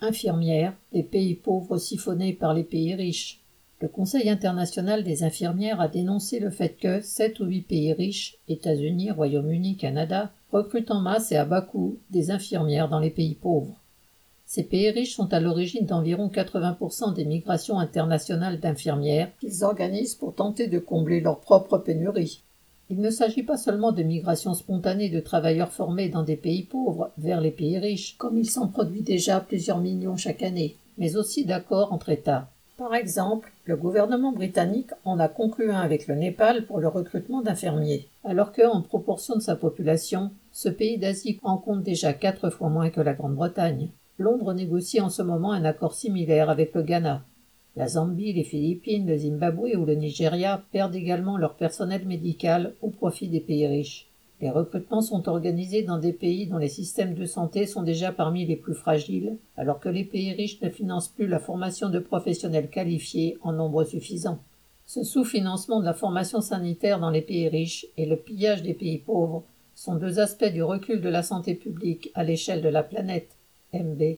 infirmières des pays pauvres siphonnés par les pays riches. Le Conseil international des infirmières a dénoncé le fait que sept ou huit pays riches, États-Unis, Royaume-Uni, Canada, recrutent en masse et à bas coût des infirmières dans les pays pauvres. Ces pays riches sont à l'origine d'environ 80% des migrations internationales d'infirmières qu'ils organisent pour tenter de combler leur propre pénurie. Il ne s'agit pas seulement de migration spontanée de travailleurs formés dans des pays pauvres vers les pays riches, comme il s'en produit déjà plusieurs millions chaque année, mais aussi d'accords entre États. Par exemple, le gouvernement britannique en a conclu un avec le Népal pour le recrutement d'infirmiers, alors que, en proportion de sa population, ce pays d'Asie en compte déjà quatre fois moins que la Grande-Bretagne. Londres négocie en ce moment un accord similaire avec le Ghana. La Zambie, les Philippines, le Zimbabwe ou le Nigeria perdent également leur personnel médical au profit des pays riches. Les recrutements sont organisés dans des pays dont les systèmes de santé sont déjà parmi les plus fragiles, alors que les pays riches ne financent plus la formation de professionnels qualifiés en nombre suffisant. Ce sous-financement de la formation sanitaire dans les pays riches et le pillage des pays pauvres sont deux aspects du recul de la santé publique à l'échelle de la planète. MB